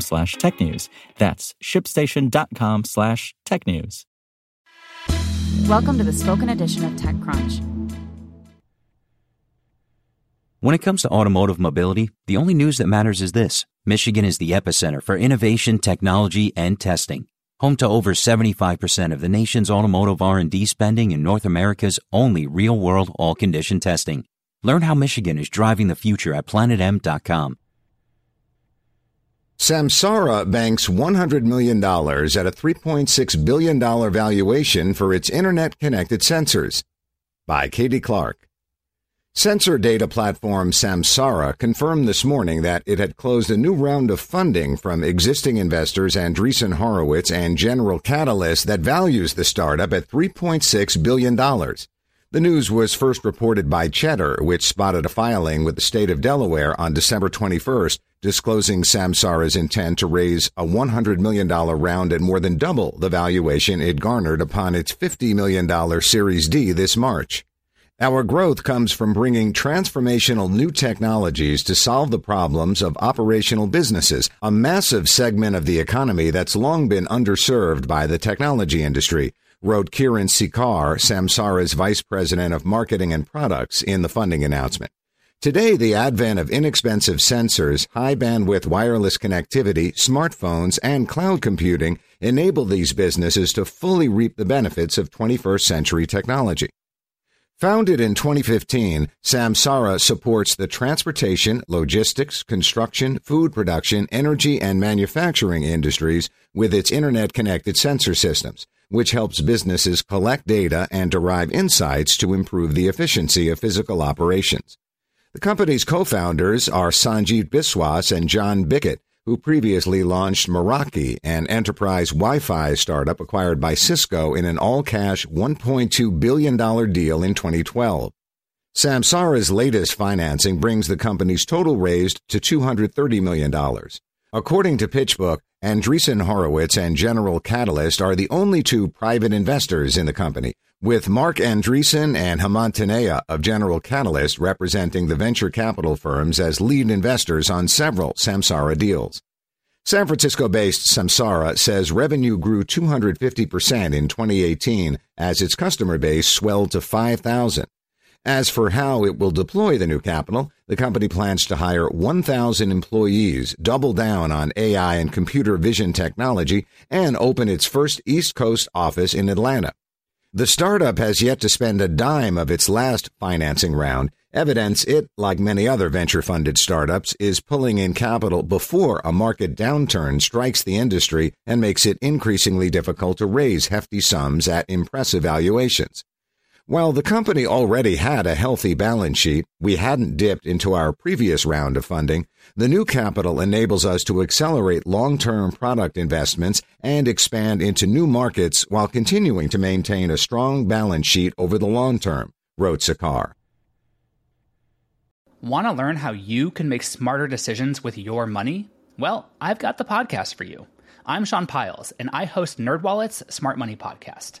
slash technews. That's shipstation.com slash technews. Welcome to the spoken edition of TechCrunch. When it comes to automotive mobility, the only news that matters is this. Michigan is the epicenter for innovation, technology, and testing. Home to over 75% of the nation's automotive R&D spending in North America's only real-world all-condition testing. Learn how Michigan is driving the future at planetm.com. Samsara banks $100 million at a $3.6 billion valuation for its internet connected sensors. By Katie Clark. Sensor data platform Samsara confirmed this morning that it had closed a new round of funding from existing investors Andreessen Horowitz and General Catalyst that values the startup at $3.6 billion. The news was first reported by Cheddar, which spotted a filing with the state of Delaware on December 21st, disclosing Samsara's intent to raise a $100 million round at more than double the valuation it garnered upon its $50 million Series D this March. Our growth comes from bringing transformational new technologies to solve the problems of operational businesses, a massive segment of the economy that's long been underserved by the technology industry, wrote Kiren Sekar, Samsara's vice president of marketing and products, in the funding announcement. Today, the advent of inexpensive sensors, high bandwidth wireless connectivity, smartphones, and cloud computing enable these businesses to fully reap the benefits of 21st century technology. Founded in 2015, Samsara supports the transportation, logistics, construction, food production, energy, and manufacturing industries with its internet connected sensor systems, which helps businesses collect data and derive insights to improve the efficiency of physical operations. The company's co-founders are Sanjit Biswas and John Bicket, who previously launched Meraki, an enterprise Wi-Fi startup acquired by Cisco in an all-cash $1.2 billion deal in 2012. Samsara's latest financing brings the company's total raised to $230 million. According to PitchBook, Andreessen Horowitz and General Catalyst are the only two private investors in the company, with Marc Andreessen and Hemant Taneja of General Catalyst representing the venture capital firms as lead investors on several Samsara deals. San Francisco based Samsara says revenue grew 250% in 2018 as its customer base swelled to 5,000. As for how it will deploy the new capital, the company plans to hire 1,000 employees, double down on AI and computer vision technology, and open its first East Coast office in Atlanta. The startup has yet to spend a dime of its last financing round, evidence it, like many other venture funded startups, is pulling in capital before a market downturn strikes the industry and makes it increasingly difficult to raise hefty sums at impressive valuations. While the company already had a healthy balance sheet, we hadn't dipped into our previous round of funding. The new capital enables us to accelerate long-term product investments and expand into new markets while continuing to maintain a strong balance sheet over the long term, wrote Sekar. Want to learn how you can make smarter decisions with your money? Well, I've got the podcast for you. I'm Sean Pyles, and I host NerdWallet's Smart Money Podcast.